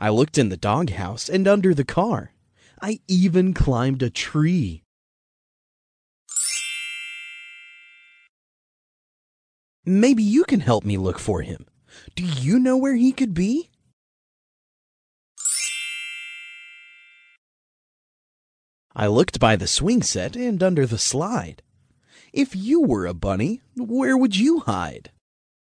I looked in the doghouse and under the car. I even climbed a tree. Maybe you can help me look for him. Do you know where he could be? I looked by the swing set and under the slide. If you were a bunny, where would you hide?